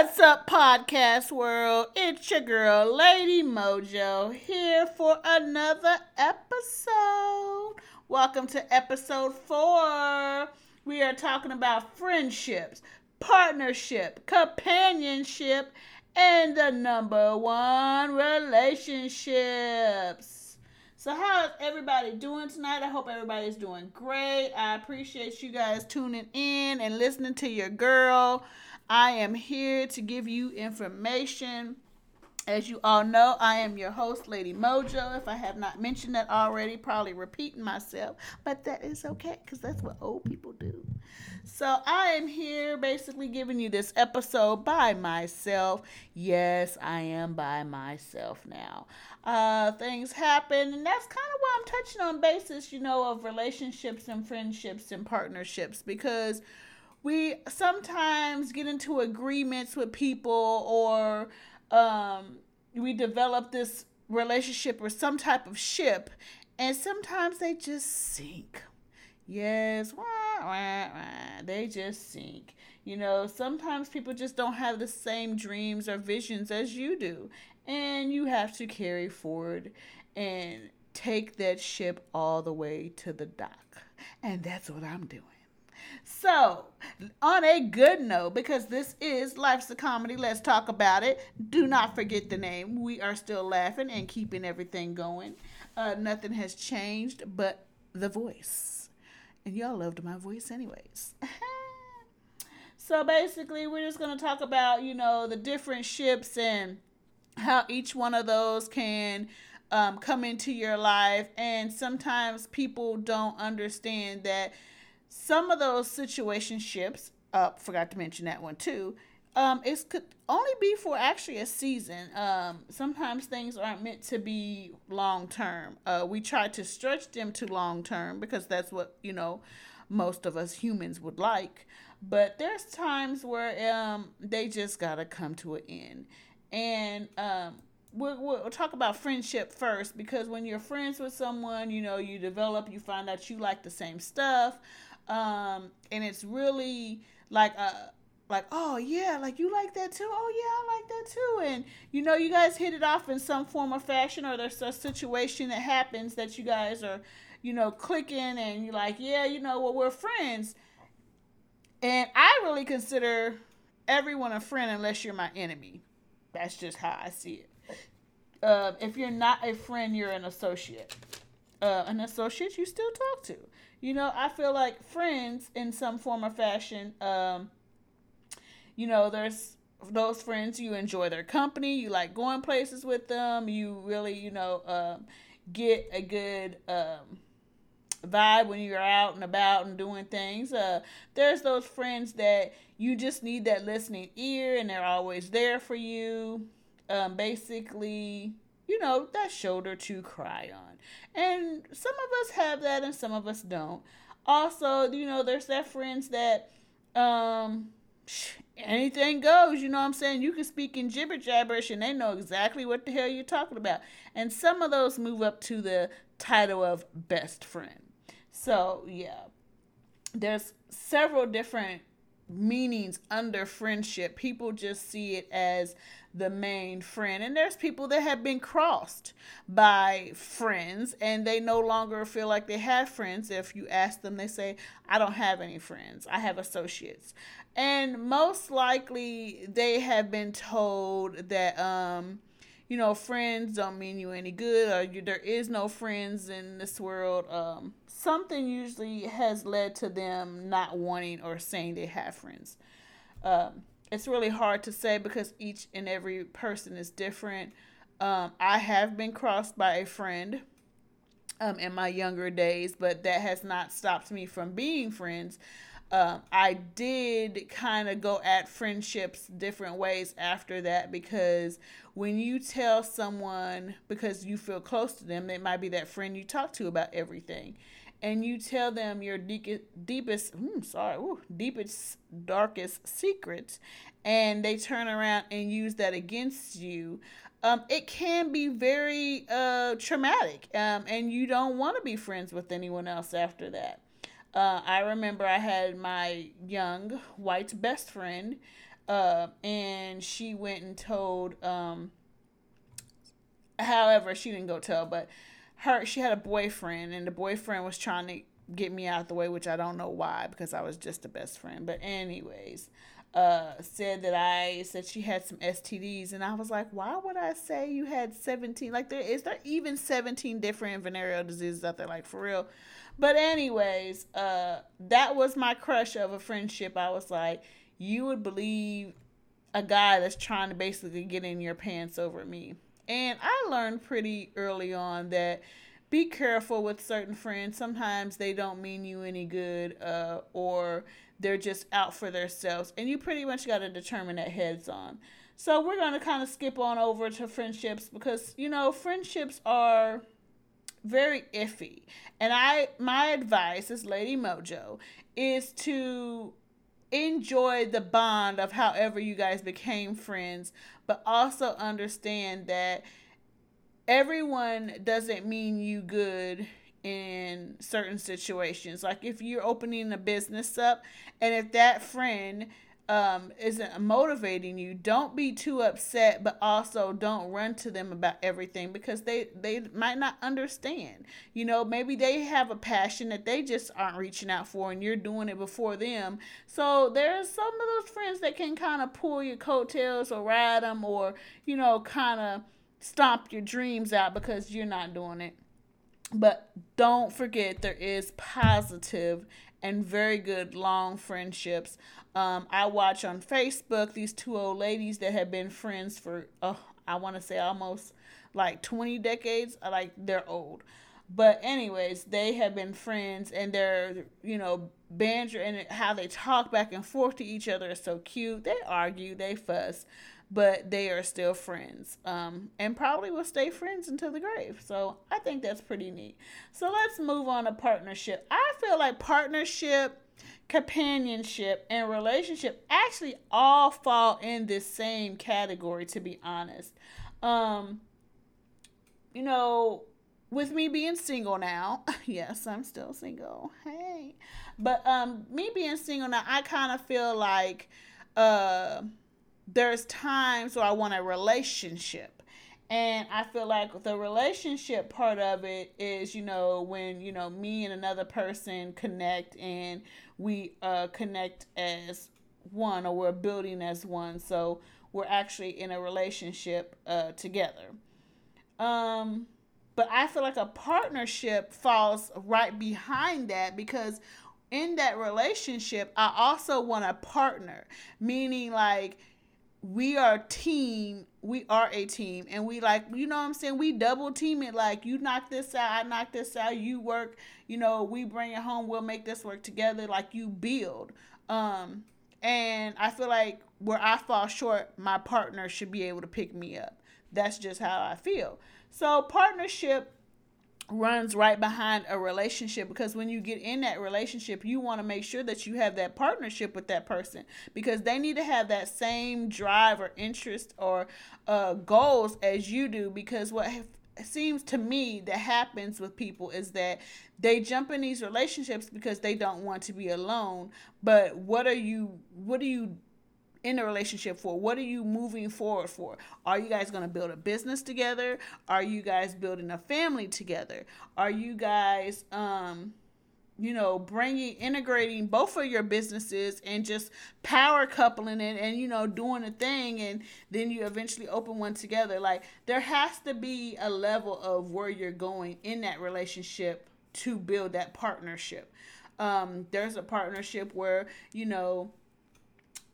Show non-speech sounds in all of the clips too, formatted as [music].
What's up, podcast world? It's your girl, Lady Mojo, here for another episode. Welcome to episode four. We are talking about friendships, partnership, companionship, and the number one relationships. So, how is everybody doing tonight? I hope everybody's doing great. I appreciate you guys tuning in and listening to your girl. I am here to give you information. As you all know, I am your host, Lady Mojo. If I have not mentioned that already, probably repeating myself, but that is okay because that's what old people do. So I am here basically giving you this episode by myself. Yes, I am by myself now. Uh, things happen, and that's kind of why I'm touching on basis, you know, of relationships and friendships and partnerships because we sometimes get into agreements with people or um, we develop this relationship or some type of ship and sometimes they just sink. Yes wah, wah, wah. they just sink. You know sometimes people just don't have the same dreams or visions as you do and you have to carry forward and take that ship all the way to the dock. And that's what i'm doing so, on a good note, because this is Life's a Comedy, let's talk about it. Do not forget the name. We are still laughing and keeping everything going. Uh, nothing has changed but the voice. And y'all loved my voice, anyways. [laughs] so, basically, we're just going to talk about, you know, the different ships and how each one of those can um, come into your life. And sometimes people don't understand that some of those situationships, uh, forgot to mention that one too. Um, it could only be for actually a season. Um, sometimes things aren't meant to be long term. Uh, we try to stretch them to long term because that's what you know most of us humans would like. But there's times where um, they just gotta come to an end, and um, we'll, we'll talk about friendship first because when you're friends with someone, you know, you develop, you find out you like the same stuff um, and it's really like a uh, like oh yeah like you like that too? Oh yeah i like that too. And you know you guys hit it off in some form or fashion or there's a situation that happens that you guys are you know clicking and you're like yeah you know well we're friends. And i really consider everyone a friend unless you're my enemy. That's just how i see it. Uh, if you're not a friend you're an associate. Uh, an associate you still talk to you know, I feel like friends in some form or fashion, um, you know, there's those friends you enjoy their company, you like going places with them, you really, you know, um, get a good um, vibe when you're out and about and doing things. Uh, there's those friends that you just need that listening ear and they're always there for you. Um, basically, you know, that shoulder to cry on. And some of us have that and some of us don't. Also, you know, there's that friends that um anything goes, you know what I'm saying? You can speak in gibber jabberish and they know exactly what the hell you're talking about. And some of those move up to the title of best friend. So, yeah. There's several different meanings under friendship. People just see it as the main friend. And there's people that have been crossed by friends and they no longer feel like they have friends. If you ask them, they say, I don't have any friends, I have associates. And most likely they have been told that, um, you know, friends don't mean you any good, or you, there is no friends in this world. Um, something usually has led to them not wanting or saying they have friends. Um, it's really hard to say because each and every person is different. Um, I have been crossed by a friend um, in my younger days, but that has not stopped me from being friends. Um, I did kind of go at friendships different ways after that because when you tell someone because you feel close to them, it might be that friend you talk to about everything and you tell them your deepest, deepest mm, sorry, ooh, deepest, darkest secrets, and they turn around and use that against you, um, it can be very uh, traumatic, um, and you don't want to be friends with anyone else after that. Uh, I remember I had my young white best friend. uh, and she went and told. Um, however, she didn't go tell, but her she had a boyfriend, and the boyfriend was trying to get me out the way, which I don't know why because I was just the best friend. But anyways, uh, said that I said she had some STDs, and I was like, why would I say you had seventeen? Like there is there even seventeen different venereal diseases out there? Like for real. But anyways, uh, that was my crush of a friendship. I was like, you would believe a guy that's trying to basically get in your pants over me. And I learned pretty early on that be careful with certain friends. Sometimes they don't mean you any good, uh, or they're just out for themselves. And you pretty much got to determine that heads on. So we're going to kind of skip on over to friendships because, you know, friendships are very iffy. And I my advice as Lady Mojo is to enjoy the bond of however you guys became friends, but also understand that everyone doesn't mean you good in certain situations. Like if you're opening a business up and if that friend um, isn't motivating you, don't be too upset, but also don't run to them about everything because they they might not understand. You know, maybe they have a passion that they just aren't reaching out for, and you're doing it before them. So there's some of those friends that can kind of pull your coattails or ride them, or you know, kind of stomp your dreams out because you're not doing it. But don't forget there is positive and very good long friendships. Um, I watch on Facebook these two old ladies that have been friends for, uh, I want to say almost like 20 decades. Like they're old. But, anyways, they have been friends and they're, you know, banter and how they talk back and forth to each other is so cute. They argue, they fuss but they are still friends um, and probably will stay friends until the grave. So I think that's pretty neat. So let's move on to partnership. I feel like partnership, companionship, and relationship actually all fall in this same category, to be honest. Um, you know, with me being single now, [laughs] yes, I'm still single. Hey. But um me being single now, I kind of feel like uh there's times where I want a relationship. And I feel like the relationship part of it is, you know, when, you know, me and another person connect and we uh, connect as one or we're building as one. So we're actually in a relationship uh, together. Um, but I feel like a partnership falls right behind that because in that relationship, I also want a partner, meaning like we are a team we are a team and we like you know what i'm saying? We double team it. Like you knock this out i knock this out you work you know we bring it home we'll make this work together like you build. Um and i feel like where i fall short my partner should be able to pick me up. That's just how i feel. So partnership runs right behind a relationship because when you get in that relationship you want to make sure that you have that partnership with that person because they need to have that same drive or interest or uh, goals as you do because what seems to me that happens with people is that they jump in these relationships because they don't want to be alone but what are you what are you in a relationship for? What are you moving forward for? Are you guys going to build a business together? Are you guys building a family together? Are you guys um you know, bringing, integrating both of your businesses and just power coupling it and, you know, doing a thing and then you eventually open one together. Like, there has to be a level of where you're going in that relationship to build that partnership. Um, there's a partnership where, you know,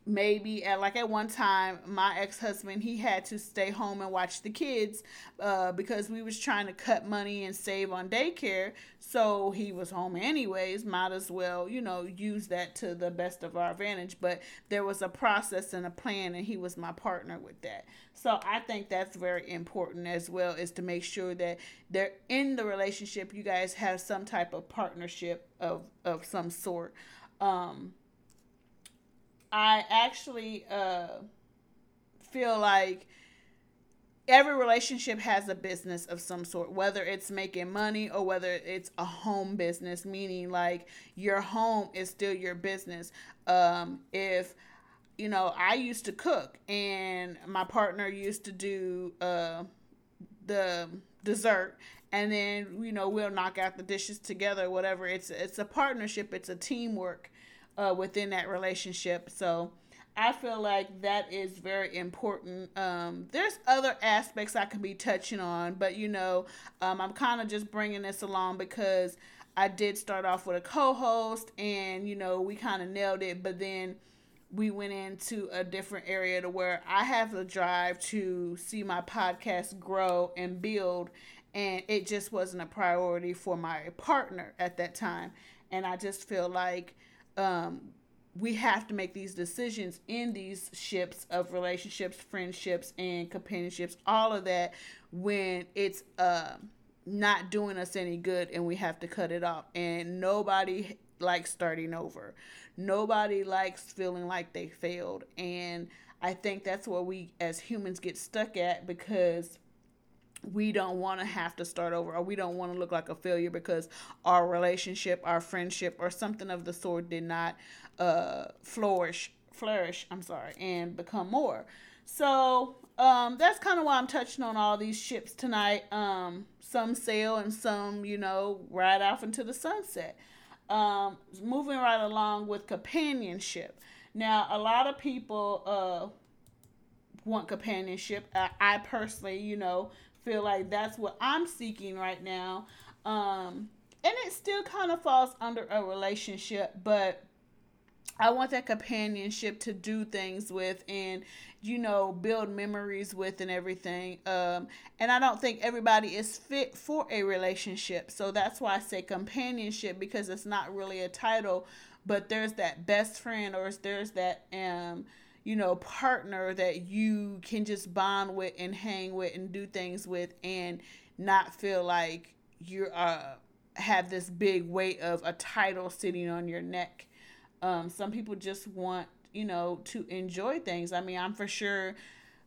maybe at like at one time my ex-husband he had to stay home and watch the kids uh, because we was trying to cut money and save on daycare. So he was home anyways might as well you know use that to the best of our advantage. But there was a process and a plan and he was my partner with that. So i think that's very important as well is to make sure that they're in the relationship you guys have some type of partnership of of some sort. Um I actually uh, feel like every relationship has a business of some sort, whether it's making money or whether it's a home business, meaning like your home is still your business. Um, if you know, I used to cook and my partner used to do uh, the dessert and then you know we'll knock out the dishes together whatever. It's it's a partnership. It's a teamwork uh, within that relationship. So i feel like that is very important. Um, there's other aspects i can be touching on but you know um, i'm kind of just bringing this along because i did start off with a co-host and you know we kind of nailed it but then we went into a different area to where I have the drive to see my podcast grow and build and it just wasn't a priority for my partner at that time. And I just feel like um, we have to make these decisions in these ships of relationships, friendships, and companionships, all of that when it's uh, not doing us any good and we have to cut it off. And nobody likes starting over. Nobody likes feeling like they failed. And I think that's where we as humans get stuck at because we don't want to have to start over or we don't want to look like a failure because our relationship, our friendship, or something of the sort did not uh, flourish, flourish, I'm sorry, and become more. So um, that's kind of why I'm touching on all these ships tonight. Um, some sail and some, you know, ride off into the sunset um, moving right along with companionship. Now, a lot of people uh, want companionship. I, I personally, you know, feel like that's what I'm seeking right now. Um, and it still kind of falls under a relationship, but I want that companionship to do things with and you know build memories with and everything. Um, and I don't think everybody is fit for a relationship, so that's why I say companionship because it's not really a title, but there's that best friend or there's that um you know partner that you can just bond with and hang with and do things with and not feel like you uh have this big weight of a title sitting on your neck um, some people just want, you know, to enjoy things. I mean, I'm for sure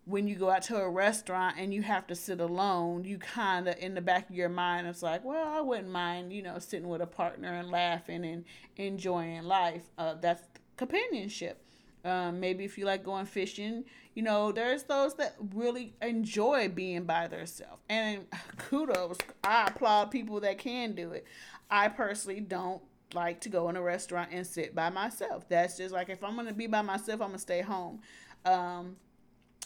when you go out to a restaurant and you have to sit alone, you kind of in the back of your mind, it's like, well, I wouldn't mind, you know, sitting with a partner and laughing and enjoying life. Uh, that's companionship. Um, maybe if you like going fishing, you know, there's those that really enjoy being by themselves. And kudos, I applaud people that can do it. I personally don't like to go in a restaurant and sit by myself. That's just like if I'm gonna be by myself, I'm gonna stay home. Um,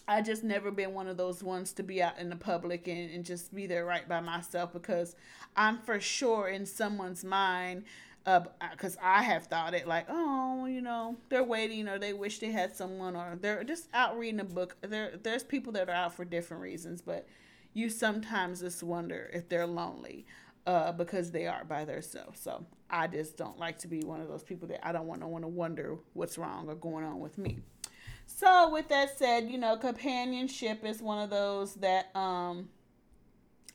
I just never been one of those ones to be out in the public and, and just be there right by myself because I'm for sure in someone's mind because uh, I have thought it like, oh, you know, they're waiting or they wish they had someone or they're just out reading a book. There, there's people that are out for different reasons, but you sometimes just wonder if they're lonely uh, because they are by themselves. So I just don't like to be one of those people that I don't want to want to wonder what's wrong or going on with me. So with that said, you know, companionship is one of those that um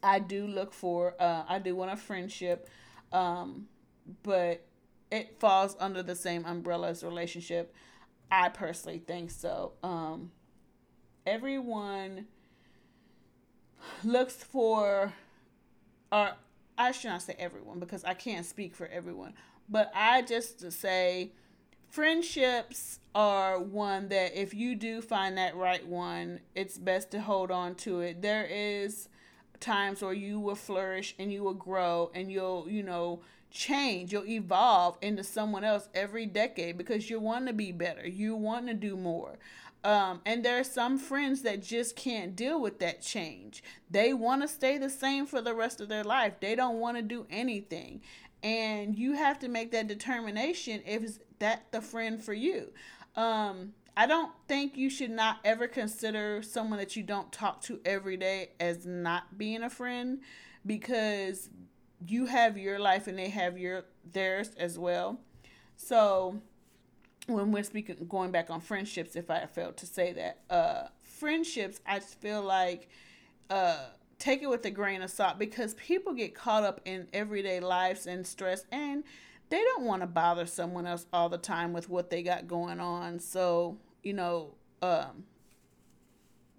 I do look for. Uh, I do want a friendship, um, but it falls under the same umbrella as relationship. I personally think so. Um, everyone looks for or I should not say everyone because I can't speak for everyone, but I just say friendships are one that if you do find that right one, it's best to hold on to it. There is times where you will flourish and you will grow and you'll, you know, change, you'll evolve into someone else every decade because you want to be better. You want to do more. Um, and there are some friends that just can't deal with that change. They want to stay the same for the rest of their life. They don't want to do anything. And you have to make that determination if that the friend for you. Um, I don't think you should not ever consider someone that you don't talk to every day as not being a friend because you have your life and they have your theirs as well. So when we're speaking going back on friendships if i failed to say that uh friendships i just feel like uh take it with a grain of salt because people get caught up in everyday lives and stress and they don't want to bother someone else all the time with what they got going on so you know um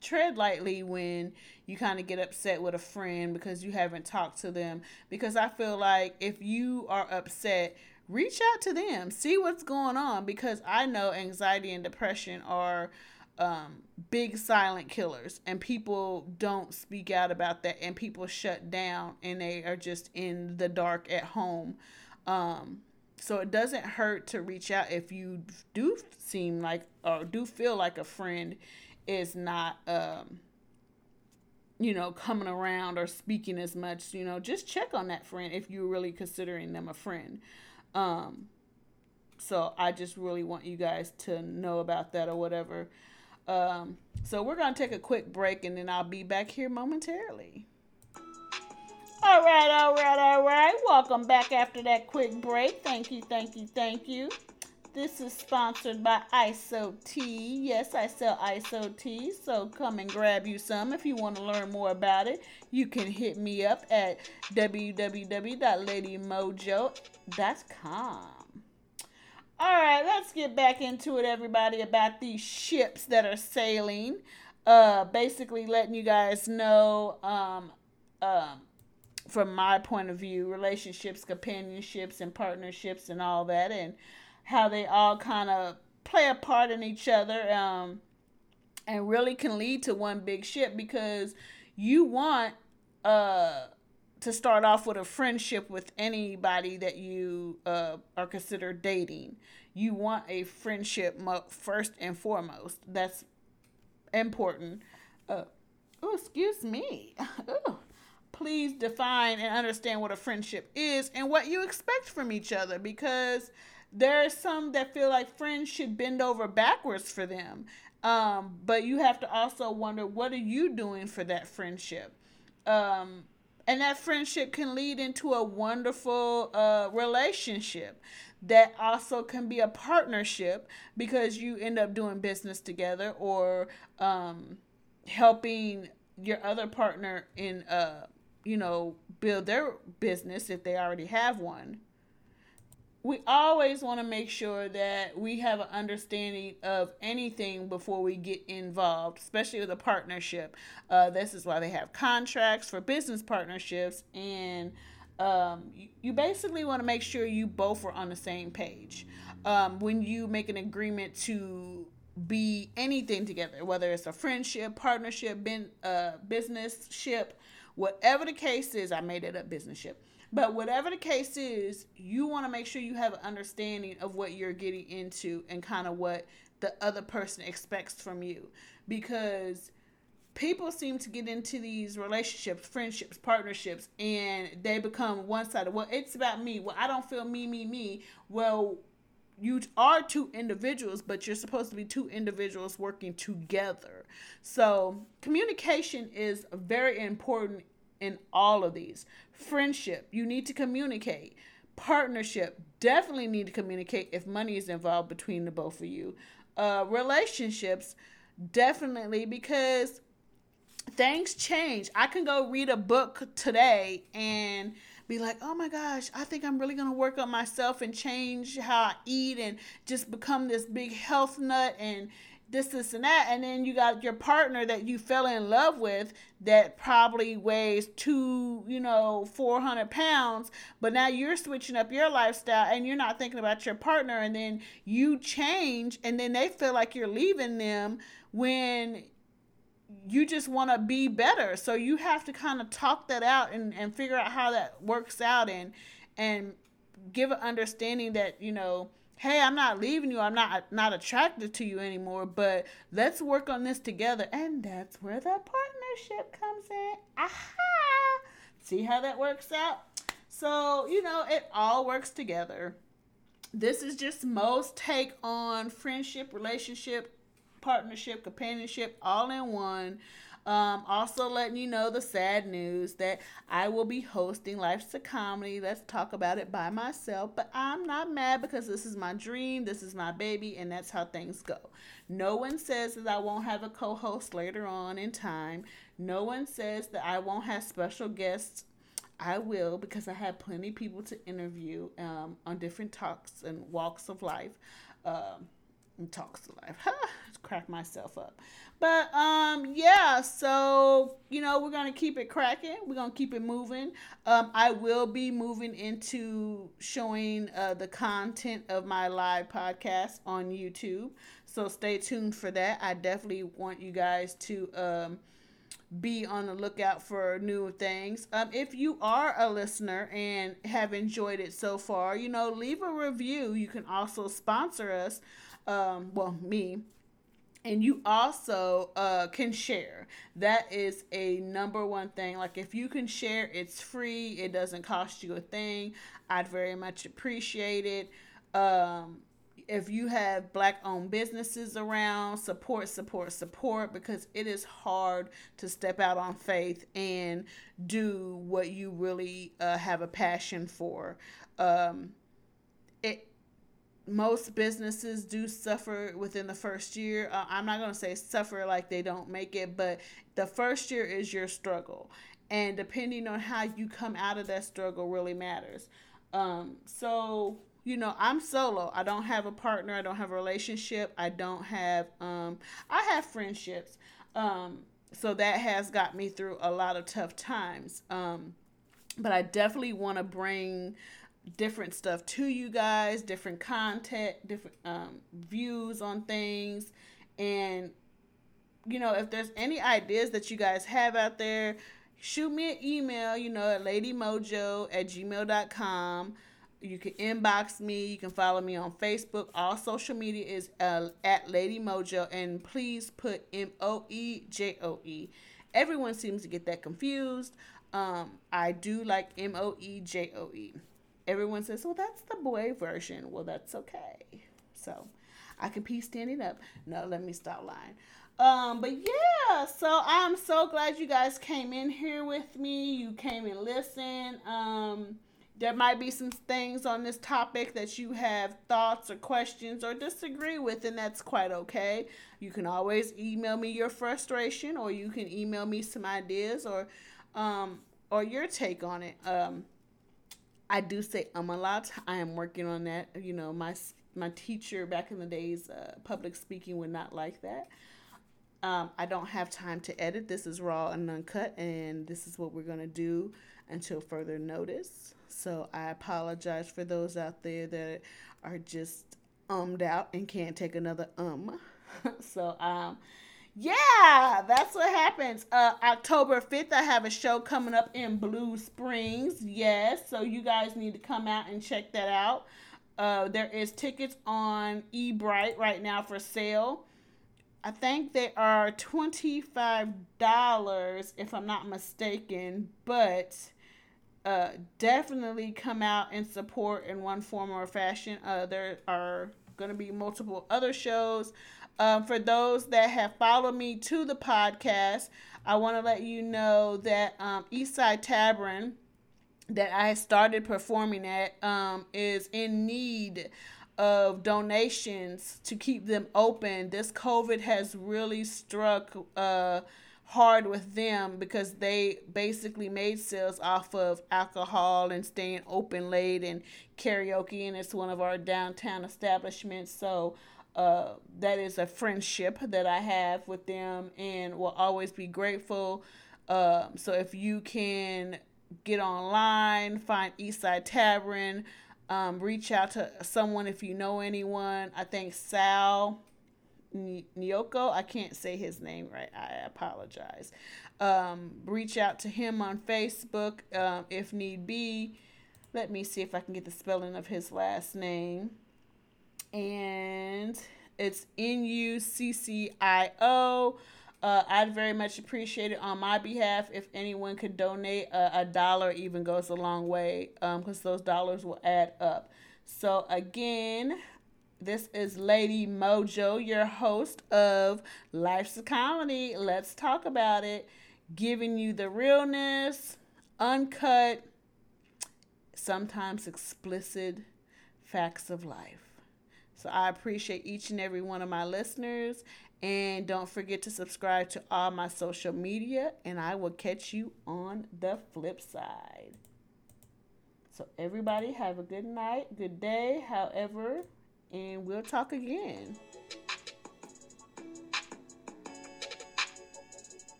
tread lightly when you kind of get upset with a friend because you haven't talked to them because i feel like if you are upset reach out to them, see what's going on because I know anxiety and depression are um, big silent killers, and people don't speak out about that, and people shut down and they are just in the dark at home. Um, so it doesn't hurt to reach out if you do seem like or do feel like a friend is not um, you know, coming around or speaking as much, you know, just check on that friend if you're really considering them a friend. Um, so I just really want you guys to know about that or whatever. Um, so we're to take a quick break and then I'll be back here momentarily. All right, all right, all right. Welcome back after that quick break. Thank you, thank you, thank you. This is sponsored by Iaso Tea. Yes, I sell Iaso Tea, so come and grab you some. If you want to learn more about it, you can hit me up at www.ladymojo.com. All right, let's get back into it, everybody, about these ships that are sailing. Uh, basically, letting you guys know, um, um, from my point of view, relationships, companionships, and partnerships, and all that, and how they all kind of play a part in each other um, and really can lead to one big ship because you want uh, to start off with a friendship with anybody that you uh, are considered dating. You want a friendship mo- first and foremost. That's important. Uh, oh, excuse me. [laughs] Ooh. Please define and understand what a friendship is and what you expect from each other because there are some that feel like friends should bend over backwards for them. Um, but you have to also wonder what are you doing for that friendship? Um, and that friendship can lead into a wonderful uh, relationship that also can be a partnership because you end up doing business together or um, helping your other partner in uh, you know build their business if they already have one we always want to make sure that we have an understanding of anything before we get involved, especially with a partnership. Uh, this is why they have contracts for business partnerships, and um, you, basically want to make sure you both are on the same page. Um, when you make an agreement to be anything together, whether it's a friendship, partnership, bin, uh, business ship, whatever the case is, I made it up business ship but whatever the case is, you want to make sure you have an understanding of what you're getting into and kind of what the other person expects from you. Because people seem to get into these relationships, friendships, partnerships, and they become one sided. Well, it's about me. Well, I don't feel me, me, me. Well, you are two individuals, but you're supposed to be two individuals working together. So, communication is very important in all of these. Friendship, you need to communicate. Partnership, definitely need to communicate if money is involved between the both of you. Uh, relationships, definitely because things change. I can go read a book today and be like, oh my gosh, I think I'm really going to work on myself and change how I eat and just become this big health nut and this, this, and that. And then you got your partner that you fell in love with that probably weighs two, you know, 400 pounds. But now you're switching up your lifestyle and you're not thinking about your partner. And then you change and then they feel like you're leaving them when you just want to be better. So you have to kind of talk that out and, and figure out how that works out and, and give an understanding that, you know, hey, I'm not leaving you. I'm not not attracted to you anymore, but let's work on this together. And that's where the partnership comes in. Aha! See how that works out? So, you know, it all works together. This is just most take on friendship, relationship, partnership, companionship all in one. Um, also letting you know the sad news that I will be hosting Life's a Comedy. Let's talk about it by myself. But I'm not mad because this is my dream, this is my baby, and that's how things go. No one says that I won't have a co host later on in time. No one says that I won't have special guests. I will because I have plenty of people to interview um, on different talks and walks of life. Um, talks to life. [laughs] Ha! Crack myself up. But um yeah, so you know, we're gonna keep it cracking. We're gonna keep it moving. Um I will be moving into showing uh the content of my live podcast on YouTube. So stay tuned for that. I definitely want you guys to um be on the lookout for new things. Um, if you are a listener and have enjoyed it so far, you know, leave a review. You can also sponsor us. Um, well, me. And you also uh, can share. That is a number one thing. Like if you can share it's free. It doesn't cost you a thing. I'd very much appreciate it. Um, if you have black owned businesses around support support support because it is hard to step out on faith and do what you really uh, have a passion for. Um, it most businesses do suffer within the first year. Uh, I'm not going to say suffer like they don't make it, but the first year is your struggle. And depending on how you come out of that struggle really matters. Um, so, you know, I'm solo. I don't have a partner. I don't have a relationship. I don't have, um, I have friendships. Um, so that has got me through a lot of tough times. Um, but I definitely want to bring different stuff to you guys, different content, different um, views on things. And, you know, if there's any ideas that you guys have out there, shoot me an email, you know, at ladymojo at gmail.com. You can inbox me. You can follow me on Facebook. All social media is uh, at Lady Mojo. And please put M O E J O E. Everyone seems to get that confused. Um, I do like M O E J O E everyone says, well, that's the boy version. Well, that's okay. So I can pee standing up. No, let me stop lying. Um, but yeah, so I'm so glad you guys came in here with me. You came and listened. Um, there might be some things on this topic that you have thoughts or questions or disagree with, and that's quite okay. You can always email me your frustration, or you can email me some ideas or um, or your take on it. Um, I do say um a lot. I am working on that. You know, my my teacher back in the days, uh, public speaking would not like that. Um, I don't have time to edit. This is raw and uncut, and this is what we're gonna do until further notice. So I apologize for those out there that are just ummed out and can't take another um. [laughs] so um yeah, that's what happens. Uh, October 5th, I have a show coming up in Blue Springs. Yes, so you guys need to come out and check that out. Uh, there is tickets on Eventbrite right now for sale. I think they are $25 if I'm not mistaken, but uh, definitely come out and support in one form or fashion. Uh, there are going to be multiple other shows. Um, for those that have followed me to the podcast, I want to let you know that um, Eastside Tavern that I started performing at um, is in need of donations to keep them open. This COVID has really struck uh, hard with them because they basically made sales off of alcohol and staying open late and karaoke, and it's one of our downtown establishments. So uh, that is a friendship that I have with them and will always be grateful. Uh, so if you can get online, find Eastside Tavern, um, reach out to someone if you know anyone. I think Sal Nyoko, I can't say his name right. I apologize. Um, reach out to him on Facebook um, if need be. Let me see if I can get the spelling of his last name and it's N U C C I O. Uh, I'd very much appreciate it on my behalf if anyone could donate a, a dollar even goes a long way because um, those dollars will add up. So again, this is Lady Mojo, your host of Life's a Comedy. Let's talk about it. Giving you the realness, uncut, sometimes explicit facts of life. So I appreciate each and every one of my listeners. And don't forget to subscribe to all my social media, and I will catch you on the flip side. So, everybody, have a good night, good day, however, and we'll talk again.